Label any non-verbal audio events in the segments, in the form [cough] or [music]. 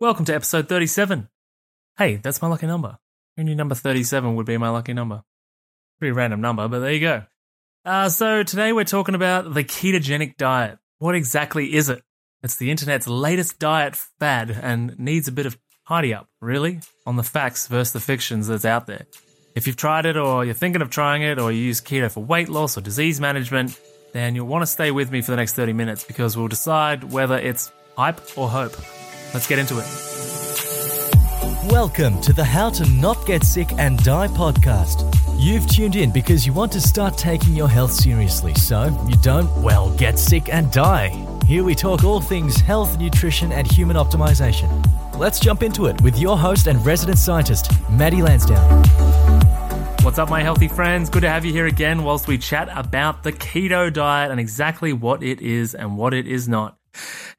Welcome to episode 37. Hey, that's my lucky number. Knew number 37 would be my lucky number? Pretty random number, but there you go. Uh, so today we're talking about the ketogenic diet. What exactly is it? It's the internet's latest diet fad and needs a bit of tidy up, really, on the facts versus the fictions that's out there. If you've tried it or you're thinking of trying it or you use keto for weight loss or disease management, then you'll want to stay with me for the next 30 minutes because we'll decide whether it's hype or hope. Let's get into it. Welcome to the How to Not Get Sick and Die podcast. You've tuned in because you want to start taking your health seriously so you don't, well, get sick and die. Here we talk all things health, nutrition, and human optimization. Let's jump into it with your host and resident scientist, Maddie Lansdowne. What's up, my healthy friends? Good to have you here again whilst we chat about the keto diet and exactly what it is and what it is not.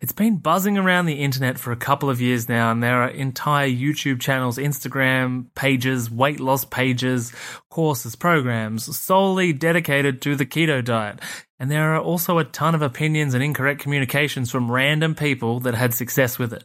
It's been buzzing around the internet for a couple of years now, and there are entire YouTube channels, Instagram pages, weight loss pages, courses, programs solely dedicated to the keto diet. And there are also a ton of opinions and incorrect communications from random people that had success with it.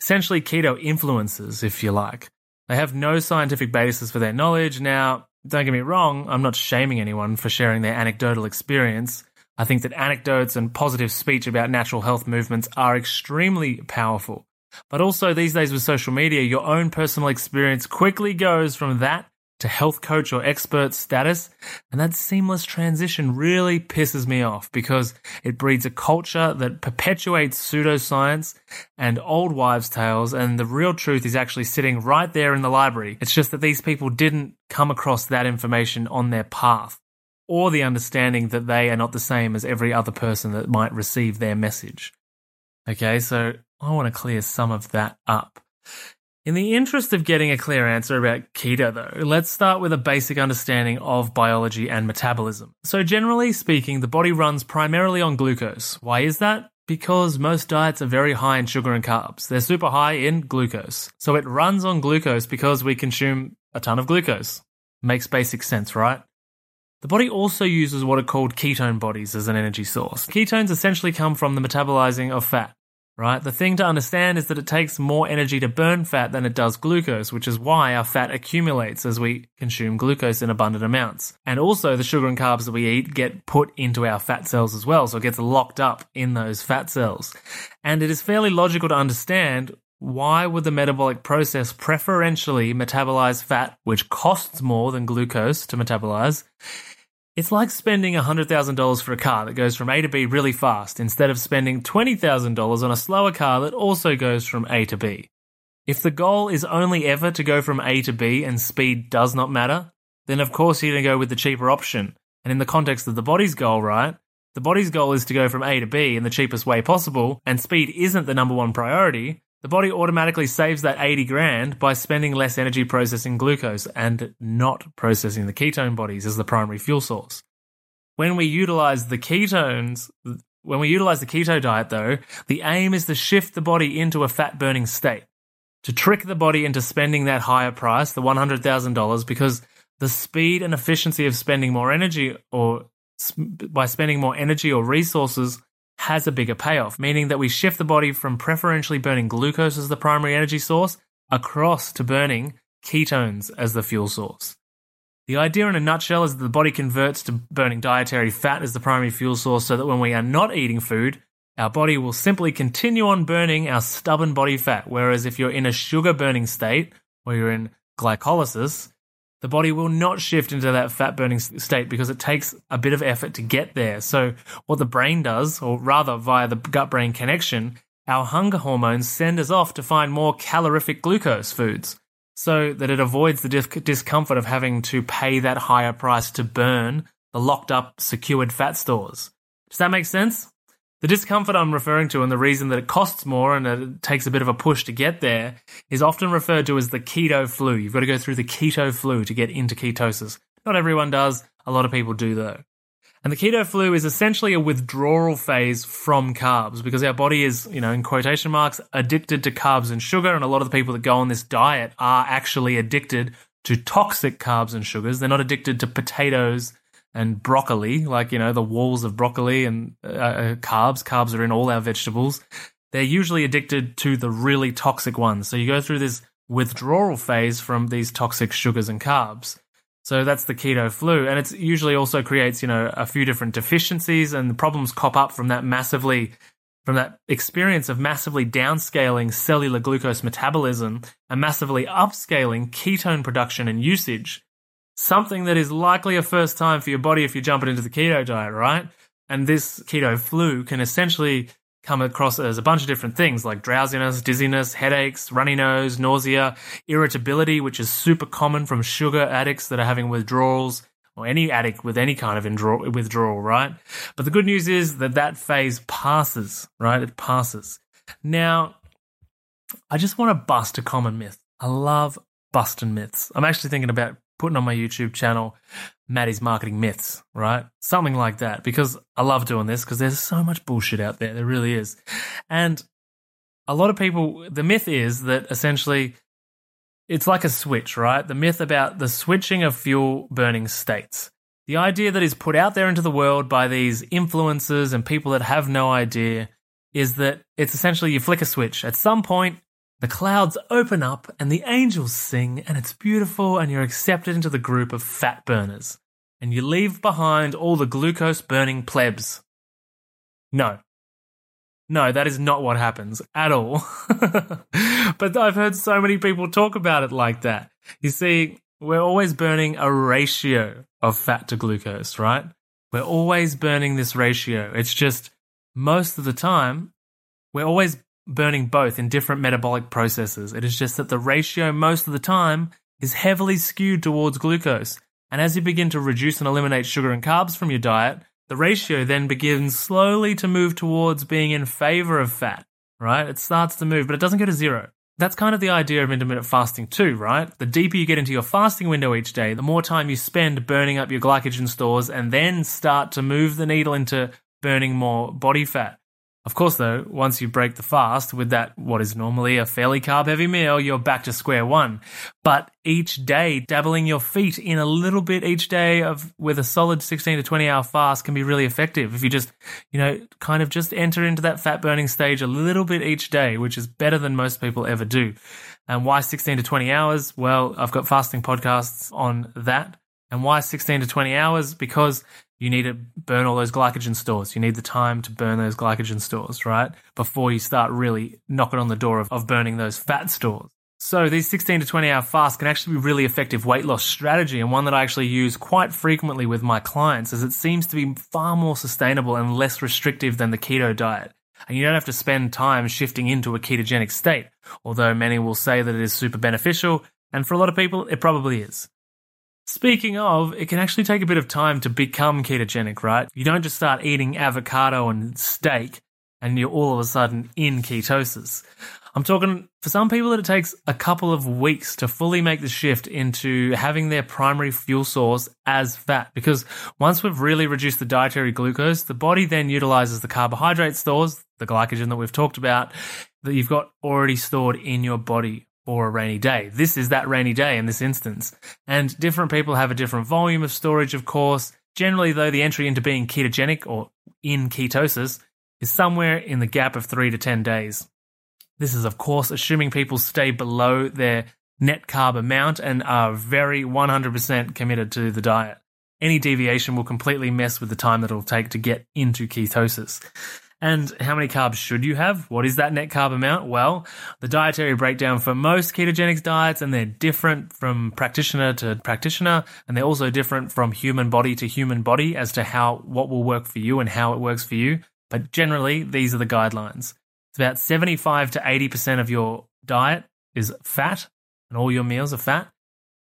Essentially, keto influencers, if you like. They have no scientific basis for their knowledge. Now, don't get me wrong, I'm not shaming anyone for sharing their anecdotal experience. I think that anecdotes and positive speech about natural health movements are extremely powerful. But also, these days with social media, your own personal experience quickly goes from that to health coach or expert status. And that seamless transition really pisses me off because it breeds a culture that perpetuates pseudoscience and old wives' tales. And the real truth is actually sitting right there in the library. It's just that these people didn't come across that information on their path or the understanding that they are not the same as every other person that might receive their message. Okay, so I want to clear some of that up. In the interest of getting a clear answer about keto, though, let's start with a basic understanding of biology and metabolism. So, generally speaking, the body runs primarily on glucose. Why is that? Because most diets are very high in sugar and carbs. They're super high in glucose. So, it runs on glucose because we consume a ton of glucose. Makes basic sense, right? The body also uses what are called ketone bodies as an energy source. Ketones essentially come from the metabolizing of fat, right? The thing to understand is that it takes more energy to burn fat than it does glucose, which is why our fat accumulates as we consume glucose in abundant amounts. And also, the sugar and carbs that we eat get put into our fat cells as well, so it gets locked up in those fat cells. And it is fairly logical to understand why would the metabolic process preferentially metabolize fat, which costs more than glucose to metabolize? It's like spending $100,000 for a car that goes from A to B really fast instead of spending $20,000 on a slower car that also goes from A to B. If the goal is only ever to go from A to B and speed does not matter, then of course you're going to go with the cheaper option. And in the context of the body's goal, right? The body's goal is to go from A to B in the cheapest way possible, and speed isn't the number one priority. The body automatically saves that 80 grand by spending less energy processing glucose and not processing the ketone bodies as the primary fuel source. When we utilize the ketones, when we utilize the keto diet though, the aim is to shift the body into a fat burning state, to trick the body into spending that higher price, the $100,000, because the speed and efficiency of spending more energy or by spending more energy or resources has a bigger payoff, meaning that we shift the body from preferentially burning glucose as the primary energy source across to burning ketones as the fuel source. The idea in a nutshell is that the body converts to burning dietary fat as the primary fuel source so that when we are not eating food, our body will simply continue on burning our stubborn body fat. Whereas if you're in a sugar burning state, or you're in glycolysis, the body will not shift into that fat burning state because it takes a bit of effort to get there. So, what the brain does, or rather via the gut brain connection, our hunger hormones send us off to find more calorific glucose foods so that it avoids the discomfort of having to pay that higher price to burn the locked up, secured fat stores. Does that make sense? The discomfort I'm referring to and the reason that it costs more and it takes a bit of a push to get there is often referred to as the keto flu. You've got to go through the keto flu to get into ketosis. Not everyone does, a lot of people do though. And the keto flu is essentially a withdrawal phase from carbs because our body is, you know, in quotation marks, addicted to carbs and sugar. And a lot of the people that go on this diet are actually addicted to toxic carbs and sugars. They're not addicted to potatoes and broccoli, like, you know, the walls of broccoli and uh, uh, carbs. Carbs are in all our vegetables. they're usually addicted to the really toxic ones. So you go through this withdrawal phase from these toxic sugars and carbs. So that's the keto flu. And it usually also creates, you know, a few different deficiencies and the problems cop up from that massively, from that experience of massively downscaling cellular glucose metabolism and massively upscaling ketone production and usage. Something that is likely a first time for your body if you're jumping into the keto diet, right? And this keto flu can essentially come across as a bunch of different things like drowsiness, dizziness, headaches, runny nose, nausea, irritability, which is super common from sugar addicts that are having withdrawals or any addict with any kind of withdrawal, right? But the good news is that that phase passes, right? It passes. Now, I just want to bust a common myth. I love busting myths. I'm actually thinking about putting on my YouTube channel Maddie's marketing myths, right? Something like that, because I love doing this because there's so much bullshit out there. There really is. And a lot of people, the myth is that essentially it's like a switch, right? The myth about the switching of fuel burning states. The idea that is put out there into the world by these influencers and people that have no idea is that it's essentially you flick a switch. At some point, the clouds open up and the angels sing, and it's beautiful, and you're accepted into the group of fat burners. And you leave behind all the glucose burning plebs. No. No, that is not what happens at all. [laughs] but I've heard so many people talk about it like that. You see, we're always burning a ratio of fat to glucose, right? We're always burning this ratio. It's just most of the time, we're always burning both in different metabolic processes. It is just that the ratio most of the time is heavily skewed towards glucose. And as you begin to reduce and eliminate sugar and carbs from your diet, the ratio then begins slowly to move towards being in favor of fat, right? It starts to move, but it doesn't go to zero. That's kind of the idea of intermittent fasting too, right? The deeper you get into your fasting window each day, the more time you spend burning up your glycogen stores and then start to move the needle into burning more body fat. Of course, though, once you break the fast with that, what is normally a fairly carb heavy meal, you're back to square one. But each day, dabbling your feet in a little bit each day of with a solid 16 to 20 hour fast can be really effective. If you just, you know, kind of just enter into that fat burning stage a little bit each day, which is better than most people ever do. And why 16 to 20 hours? Well, I've got fasting podcasts on that. And why 16 to 20 hours? Because you need to burn all those glycogen stores. You need the time to burn those glycogen stores, right? Before you start really knocking on the door of, of burning those fat stores. So these 16 to 20 hour fasts can actually be really effective weight loss strategy and one that I actually use quite frequently with my clients as it seems to be far more sustainable and less restrictive than the keto diet. And you don't have to spend time shifting into a ketogenic state, although many will say that it is super beneficial, and for a lot of people, it probably is. Speaking of, it can actually take a bit of time to become ketogenic, right? You don't just start eating avocado and steak and you're all of a sudden in ketosis. I'm talking for some people that it takes a couple of weeks to fully make the shift into having their primary fuel source as fat because once we've really reduced the dietary glucose, the body then utilizes the carbohydrate stores, the glycogen that we've talked about, that you've got already stored in your body or a rainy day. This is that rainy day in this instance. And different people have a different volume of storage, of course. Generally, though, the entry into being ketogenic or in ketosis is somewhere in the gap of three to 10 days. This is, of course, assuming people stay below their net carb amount and are very 100% committed to the diet. Any deviation will completely mess with the time that it'll take to get into ketosis. And how many carbs should you have? What is that net carb amount? Well, the dietary breakdown for most ketogenic diets, and they're different from practitioner to practitioner, and they're also different from human body to human body as to how what will work for you and how it works for you. But generally, these are the guidelines. It's about 75 to 80% of your diet is fat, and all your meals are fat.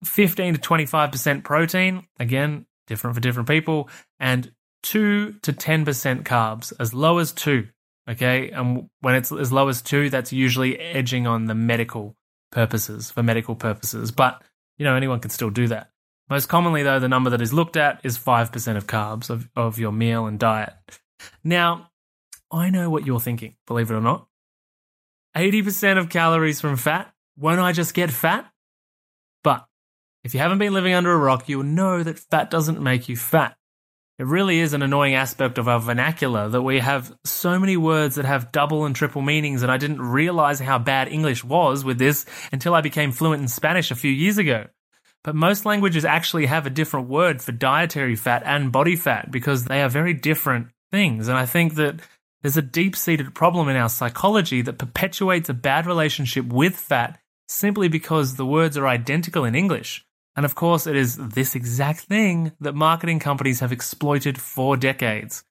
15 to 25% protein, again, different for different people, and 2 to 10% carbs, as low as 2. Okay. And when it's as low as 2, that's usually edging on the medical purposes, for medical purposes. But, you know, anyone can still do that. Most commonly, though, the number that is looked at is 5% of carbs of, of your meal and diet. Now, I know what you're thinking, believe it or not. 80% of calories from fat. Won't I just get fat? But if you haven't been living under a rock, you'll know that fat doesn't make you fat. It really is an annoying aspect of our vernacular that we have so many words that have double and triple meanings, and I didn't realize how bad English was with this until I became fluent in Spanish a few years ago. But most languages actually have a different word for dietary fat and body fat because they are very different things. And I think that there's a deep seated problem in our psychology that perpetuates a bad relationship with fat simply because the words are identical in English. And of course, it is this exact thing that marketing companies have exploited for decades.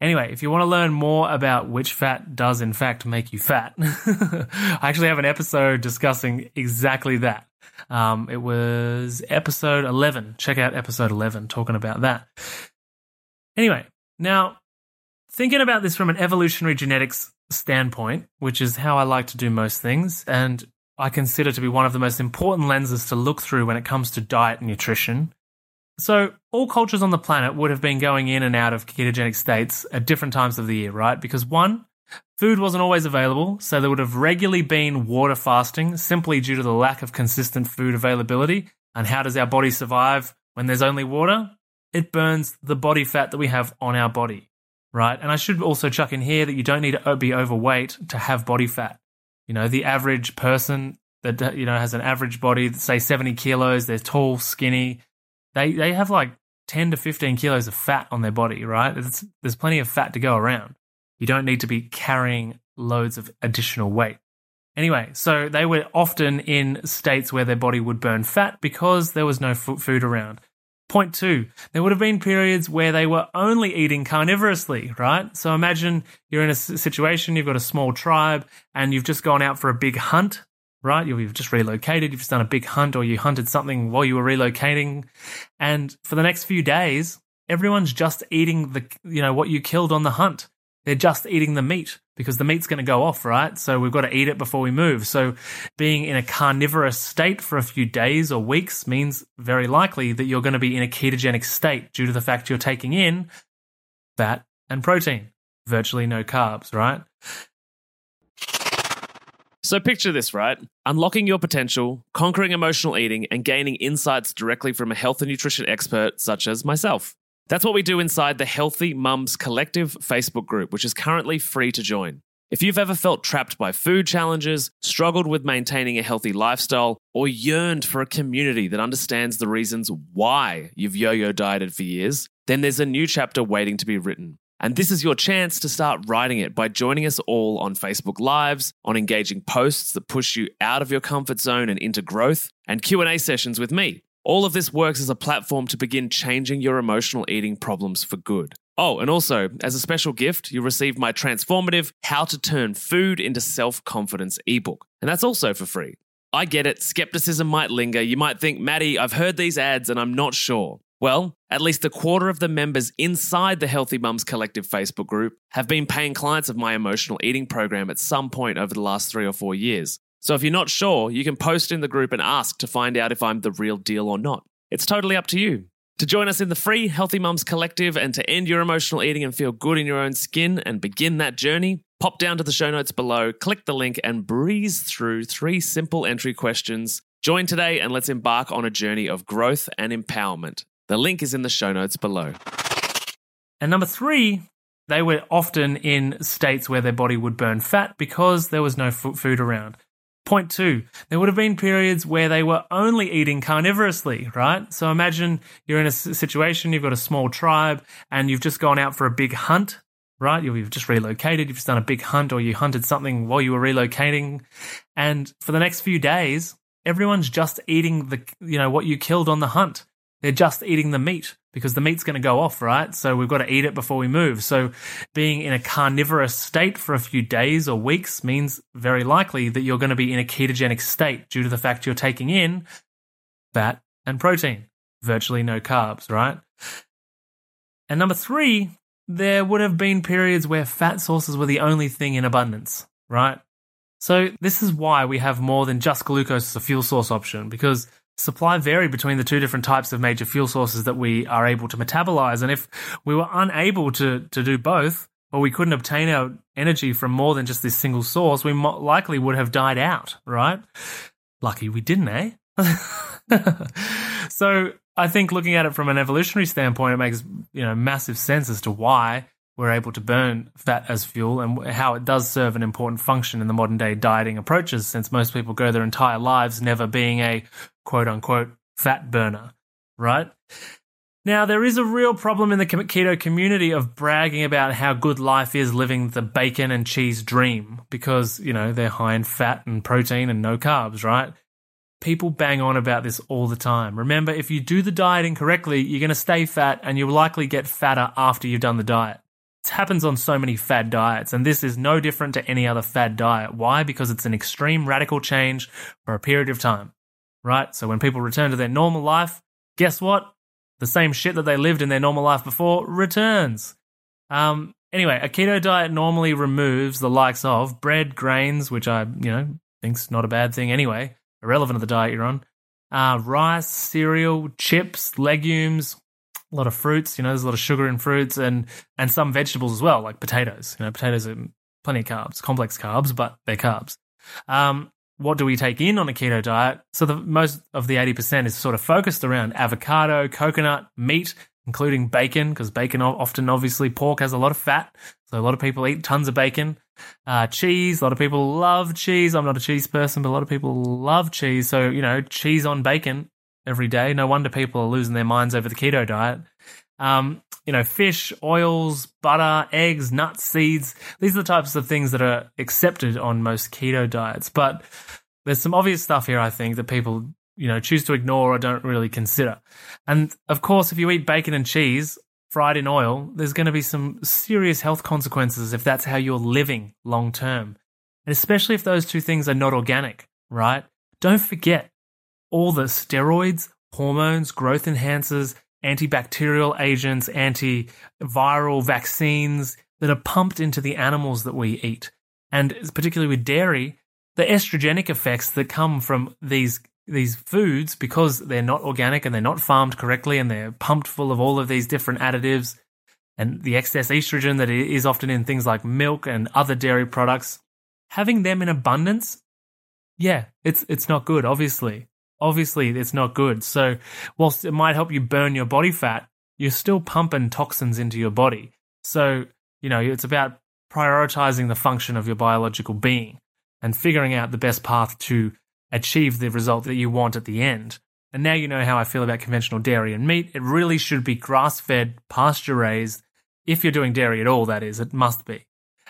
Anyway, if you want to learn more about which fat does in fact make you fat, [laughs] I actually have an episode discussing exactly that. Um, it was episode 11. Check out episode 11 talking about that. Anyway, now thinking about this from an evolutionary genetics standpoint, which is how I like to do most things, and I consider to be one of the most important lenses to look through when it comes to diet and nutrition. So, all cultures on the planet would have been going in and out of ketogenic states at different times of the year, right? Because one, food wasn't always available, so there would have regularly been water fasting simply due to the lack of consistent food availability. And how does our body survive when there's only water? It burns the body fat that we have on our body, right? And I should also chuck in here that you don't need to be overweight to have body fat. You know, the average person that you know has an average body, say 70 kilos, they're tall, skinny, they they have like 10 to 15 kilos of fat on their body, right? It's, there's plenty of fat to go around. You don't need to be carrying loads of additional weight. Anyway, so they were often in states where their body would burn fat because there was no food around. Point two, there would have been periods where they were only eating carnivorously, right? So imagine you're in a situation, you've got a small tribe, and you've just gone out for a big hunt right? You've just relocated, you've just done a big hunt, or you hunted something while you were relocating. And for the next few days, everyone's just eating the, you know, what you killed on the hunt. They're just eating the meat because the meat's going to go off, right? So we've got to eat it before we move. So being in a carnivorous state for a few days or weeks means very likely that you're going to be in a ketogenic state due to the fact you're taking in fat and protein, virtually no carbs, right? So picture this, right? Unlocking your potential, conquering emotional eating, and gaining insights directly from a health and nutrition expert such as myself. That's what we do inside the Healthy Mums Collective Facebook group, which is currently free to join. If you've ever felt trapped by food challenges, struggled with maintaining a healthy lifestyle, or yearned for a community that understands the reasons why you've yo yo dieted for years, then there's a new chapter waiting to be written. And this is your chance to start writing it by joining us all on Facebook Lives, on engaging posts that push you out of your comfort zone and into growth, and Q&A sessions with me. All of this works as a platform to begin changing your emotional eating problems for good. Oh, and also, as a special gift, you'll receive my transformative How to Turn Food into Self Confidence ebook. And that's also for free. I get it, skepticism might linger. You might think, Maddie, I've heard these ads and I'm not sure. Well, at least a quarter of the members inside the Healthy Mums Collective Facebook group have been paying clients of my emotional eating program at some point over the last three or four years. So if you're not sure, you can post in the group and ask to find out if I'm the real deal or not. It's totally up to you. To join us in the free Healthy Mums Collective and to end your emotional eating and feel good in your own skin and begin that journey, pop down to the show notes below, click the link, and breeze through three simple entry questions. Join today and let's embark on a journey of growth and empowerment. The link is in the show notes below. And number three, they were often in states where their body would burn fat because there was no food around. Point two, there would have been periods where they were only eating carnivorously, right? So imagine you're in a situation, you've got a small tribe, and you've just gone out for a big hunt, right? You've just relocated, you've just done a big hunt, or you hunted something while you were relocating. And for the next few days, everyone's just eating the, you know, what you killed on the hunt they're just eating the meat because the meat's going to go off, right? So we've got to eat it before we move. So being in a carnivorous state for a few days or weeks means very likely that you're going to be in a ketogenic state due to the fact you're taking in fat and protein, virtually no carbs, right? And number three, there would have been periods where fat sources were the only thing in abundance, right? So this is why we have more than just glucose as a fuel source option because supply vary between the two different types of major fuel sources that we are able to metabolize. And if we were unable to, to do both, or we couldn't obtain our energy from more than just this single source, we likely would have died out, right? Lucky we didn't, eh? [laughs] so I think looking at it from an evolutionary standpoint, it makes you know massive sense as to why we're able to burn fat as fuel and how it does serve an important function in the modern day dieting approaches, since most people go their entire lives never being a quote unquote fat burner, right? Now, there is a real problem in the keto community of bragging about how good life is living the bacon and cheese dream because, you know, they're high in fat and protein and no carbs, right? People bang on about this all the time. Remember, if you do the diet incorrectly, you're going to stay fat and you'll likely get fatter after you've done the diet. It happens on so many fad diets, and this is no different to any other fad diet. Why? Because it's an extreme radical change for a period of time, right? So when people return to their normal life, guess what? the same shit that they lived in their normal life before returns. Um, anyway, a keto diet normally removes the likes of bread, grains, which I, you know, think's not a bad thing anyway, irrelevant of the diet you're on, uh, rice, cereal, chips, legumes, a lot of fruits. You know, there's a lot of sugar in fruits, and and some vegetables as well, like potatoes. You know, potatoes are plenty of carbs, complex carbs, but they're carbs. Um, what do we take in on a keto diet? So the most of the 80% is sort of focused around avocado, coconut, meat, including bacon, because bacon often, obviously, pork has a lot of fat. So a lot of people eat tons of bacon. Uh, cheese, a lot of people love cheese. I'm not a cheese person, but a lot of people love cheese. So, you know, cheese on bacon every day. No wonder people are losing their minds over the keto diet. Um, you know, fish, oils, butter, eggs, nuts, seeds. These are the types of things that are accepted on most keto diets. But there's some obvious stuff here, I think, that people, you know, choose to ignore or don't really consider. And of course, if you eat bacon and cheese fried in oil, there's going to be some serious health consequences if that's how you're living long term. And especially if those two things are not organic, right? Don't forget all the steroids, hormones, growth enhancers, antibacterial agents, antiviral vaccines that are pumped into the animals that we eat. And particularly with dairy, the estrogenic effects that come from these these foods because they're not organic and they're not farmed correctly and they're pumped full of all of these different additives and the excess estrogen that is often in things like milk and other dairy products having them in abundance yeah it's it's not good obviously obviously it's not good. So, whilst it might help you burn your body fat, you're still pumping toxins into your body. So, you know, it's about prioritizing the function of your biological being and figuring out the best path to achieve the result that you want at the end. And now you know how I feel about conventional dairy and meat. It really should be grass fed, pasture raised. If you're doing dairy at all, that is, it must be.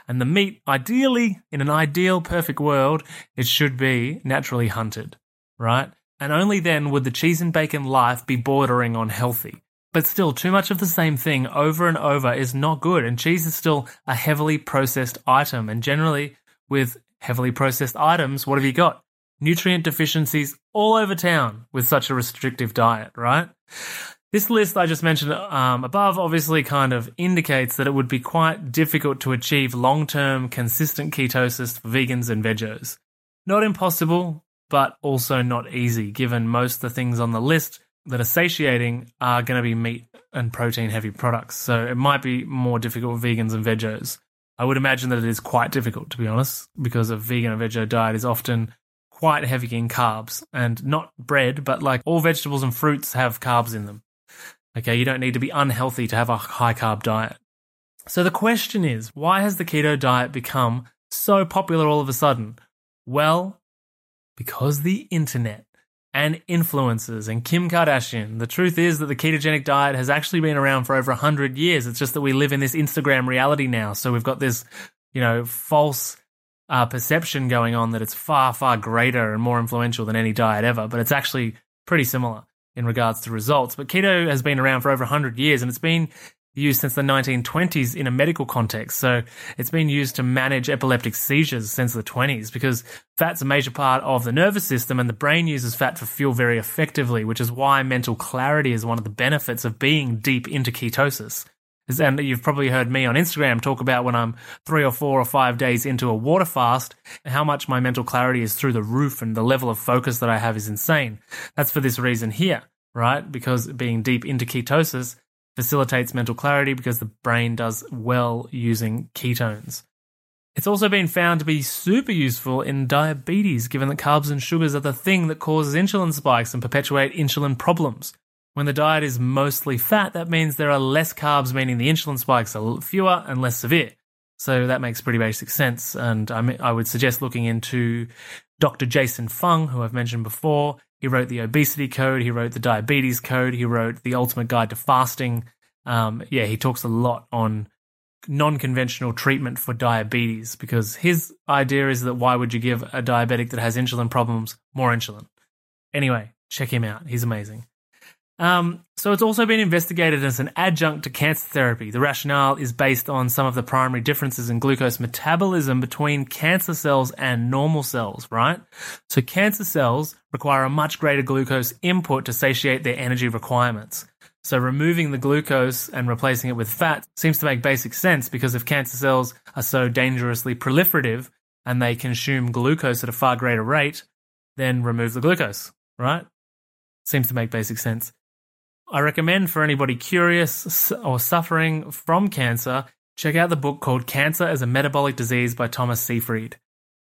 And the meat, ideally, in an ideal, perfect world, it should be naturally hunted, right? And only then would the cheese and bacon life be bordering on healthy. But still, too much of the same thing over and over is not good, and cheese is still a heavily processed item. And generally, with heavily processed items, what have you got? Nutrient deficiencies all over town with such a restrictive diet, right? This list I just mentioned um, above obviously kind of indicates that it would be quite difficult to achieve long term consistent ketosis for vegans and vegos. Not impossible, but also not easy, given most of the things on the list that are satiating are going to be meat and protein heavy products. So it might be more difficult for vegans and vegos. I would imagine that it is quite difficult, to be honest, because a vegan or veggie diet is often quite heavy in carbs and not bread, but like all vegetables and fruits have carbs in them. Okay, you don't need to be unhealthy to have a high carb diet. So the question is, why has the keto diet become so popular all of a sudden? Well, because the internet and influencers and Kim Kardashian. The truth is that the ketogenic diet has actually been around for over 100 years. It's just that we live in this Instagram reality now. So we've got this, you know, false uh, perception going on that it's far, far greater and more influential than any diet ever. But it's actually pretty similar in regards to results. But keto has been around for over 100 years and it's been used since the 1920s in a medical context. So it's been used to manage epileptic seizures since the 20s because fat's a major part of the nervous system and the brain uses fat for fuel very effectively, which is why mental clarity is one of the benefits of being deep into ketosis. And you've probably heard me on Instagram talk about when I'm three or four or five days into a water fast, how much my mental clarity is through the roof and the level of focus that I have is insane. That's for this reason here, right? Because being deep into ketosis, facilitates mental clarity because the brain does well using ketones. It's also been found to be super useful in diabetes, given that carbs and sugars are the thing that causes insulin spikes and perpetuate insulin problems. When the diet is mostly fat, that means there are less carbs, meaning the insulin spikes are fewer and less severe. So that makes pretty basic sense. And I, I would suggest looking into Dr. Jason Fung, who I've mentioned before. He wrote the obesity code, he wrote the diabetes code, he wrote the ultimate guide to fasting. Um, yeah, he talks a lot on non conventional treatment for diabetes because his idea is that why would you give a diabetic that has insulin problems more insulin? Anyway, check him out. He's amazing. Um, so it's also been investigated as an adjunct to cancer therapy. The rationale is based on some of the primary differences in glucose metabolism between cancer cells and normal cells, right? So cancer cells require a much greater glucose input to satiate their energy requirements. So removing the glucose and replacing it with fat seems to make basic sense because if cancer cells are so dangerously proliferative and they consume glucose at a far greater rate, then remove the glucose, right? Seems to make basic sense. I recommend for anybody curious or suffering from cancer, check out the book called Cancer as a Metabolic Disease by Thomas Seyfried,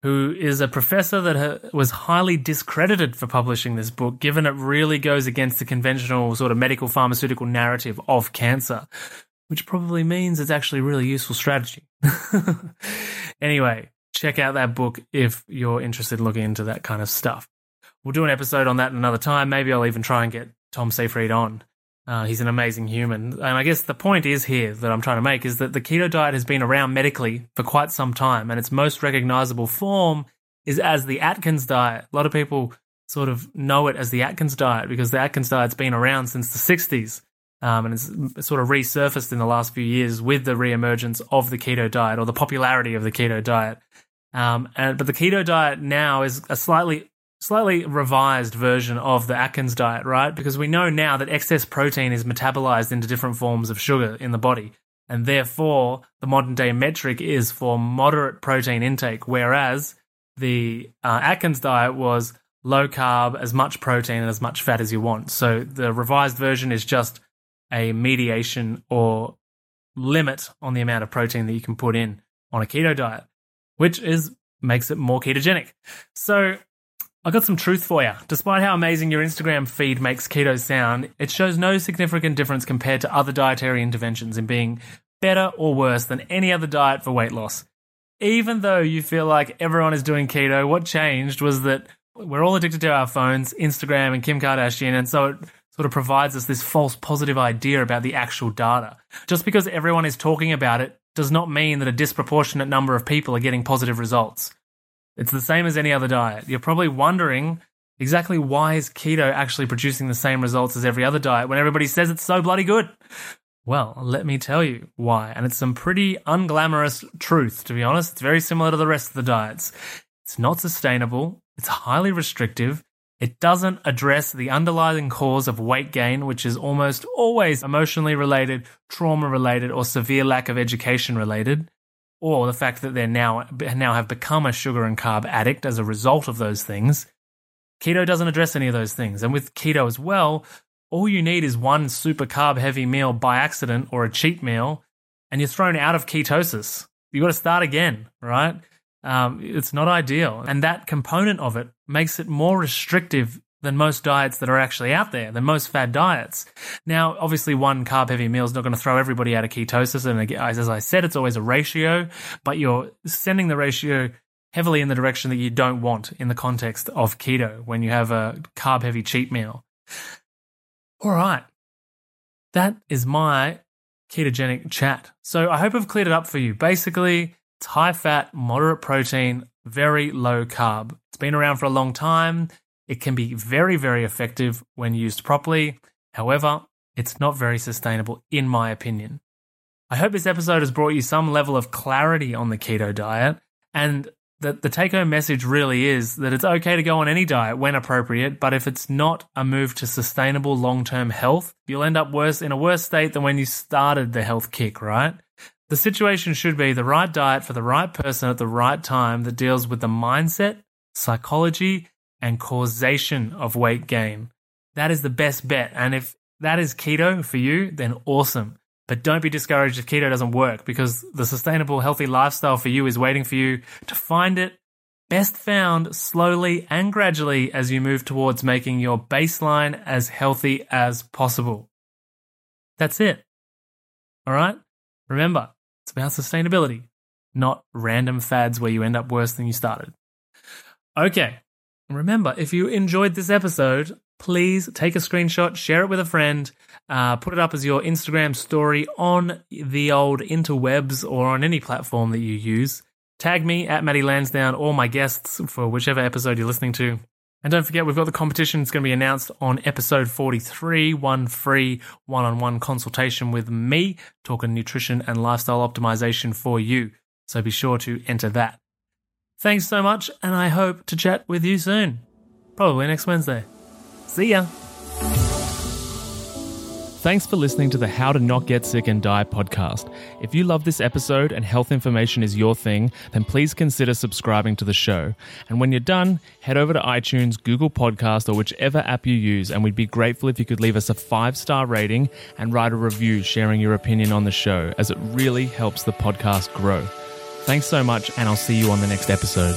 who is a professor that was highly discredited for publishing this book, given it really goes against the conventional sort of medical pharmaceutical narrative of cancer, which probably means it's actually a really useful strategy. [laughs] anyway, check out that book if you're interested in looking into that kind of stuff. We'll do an episode on that another time. Maybe I'll even try and get Tom Seyfried on. Uh, he's an amazing human. And I guess the point is here that I'm trying to make is that the keto diet has been around medically for quite some time, and its most recognizable form is as the Atkins diet. A lot of people sort of know it as the Atkins diet because the Atkins diet's been around since the 60s. Um, and it's sort of resurfaced in the last few years with the reemergence of the keto diet or the popularity of the keto diet. Um, and, but the keto diet now is a slightly slightly revised version of the Atkins diet, right? Because we know now that excess protein is metabolized into different forms of sugar in the body. And therefore, the modern day metric is for moderate protein intake, whereas the uh, Atkins diet was low carb, as much protein, and as much fat as you want. So the revised version is just a mediation or limit on the amount of protein that you can put in on a keto diet, which is makes it more ketogenic. So I got some truth for you. Despite how amazing your Instagram feed makes keto sound, it shows no significant difference compared to other dietary interventions in being better or worse than any other diet for weight loss. Even though you feel like everyone is doing keto, what changed was that we're all addicted to our phones, Instagram, and Kim Kardashian, and so it sort of provides us this false positive idea about the actual data. Just because everyone is talking about it does not mean that a disproportionate number of people are getting positive results. It's the same as any other diet. You're probably wondering exactly why is keto actually producing the same results as every other diet when everybody says it's so bloody good? Well, let me tell you why. And it's some pretty unglamorous truth, to be honest. It's very similar to the rest of the diets. It's not sustainable, it's highly restrictive, it doesn't address the underlying cause of weight gain, which is almost always emotionally related, trauma related, or severe lack of education related or the fact that they're now now have become a sugar and carb addict as a result of those things. Keto doesn't address any of those things. And with keto as well, all you need is one super carb heavy meal by accident or a cheat meal, and you're thrown out of ketosis. You've got to start again, right? Um, it's not ideal. And that component of it makes it more restrictive than most diets that are actually out there, than most fad diets. Now, obviously, one carb heavy meal is not going to throw everybody out of ketosis. And as I said, it's always a ratio, but you're sending the ratio heavily in the direction that you don't want in the context of keto when you have a carb heavy cheat meal. All right. That is my ketogenic chat. So I hope I've cleared it up for you. Basically, it's high fat, moderate protein, very low carb. It's been around for a long time. It can be very, very effective when used properly. However, it's not very sustainable, in my opinion. I hope this episode has brought you some level of clarity on the keto diet and that the take home message really is that it's okay to go on any diet when appropriate, but if it's not a move to sustainable long term health, you'll end up worse in a worse state than when you started the health kick, right? The situation should be the right diet for the right person at the right time that deals with the mindset, psychology, and causation of weight gain. That is the best bet. And if that is keto for you, then awesome. But don't be discouraged if keto doesn't work because the sustainable, healthy lifestyle for you is waiting for you to find it, best found slowly and gradually as you move towards making your baseline as healthy as possible. That's it. All right? Remember, it's about sustainability, not random fads where you end up worse than you started. Okay. Remember, if you enjoyed this episode, please take a screenshot, share it with a friend, uh, put it up as your Instagram story on the old interwebs or on any platform that you use. Tag me at Maddie Lansdowne or my guests for whichever episode you're listening to. And don't forget, we've got the competition. It's going to be announced on episode 43, one free one on one consultation with me, talking nutrition and lifestyle optimization for you. So be sure to enter that. Thanks so much, and I hope to chat with you soon. Probably next Wednesday. See ya. Thanks for listening to the How to Not Get Sick and Die podcast. If you love this episode and health information is your thing, then please consider subscribing to the show. And when you're done, head over to iTunes, Google Podcast, or whichever app you use, and we'd be grateful if you could leave us a five star rating and write a review sharing your opinion on the show, as it really helps the podcast grow. Thanks so much, and I'll see you on the next episode.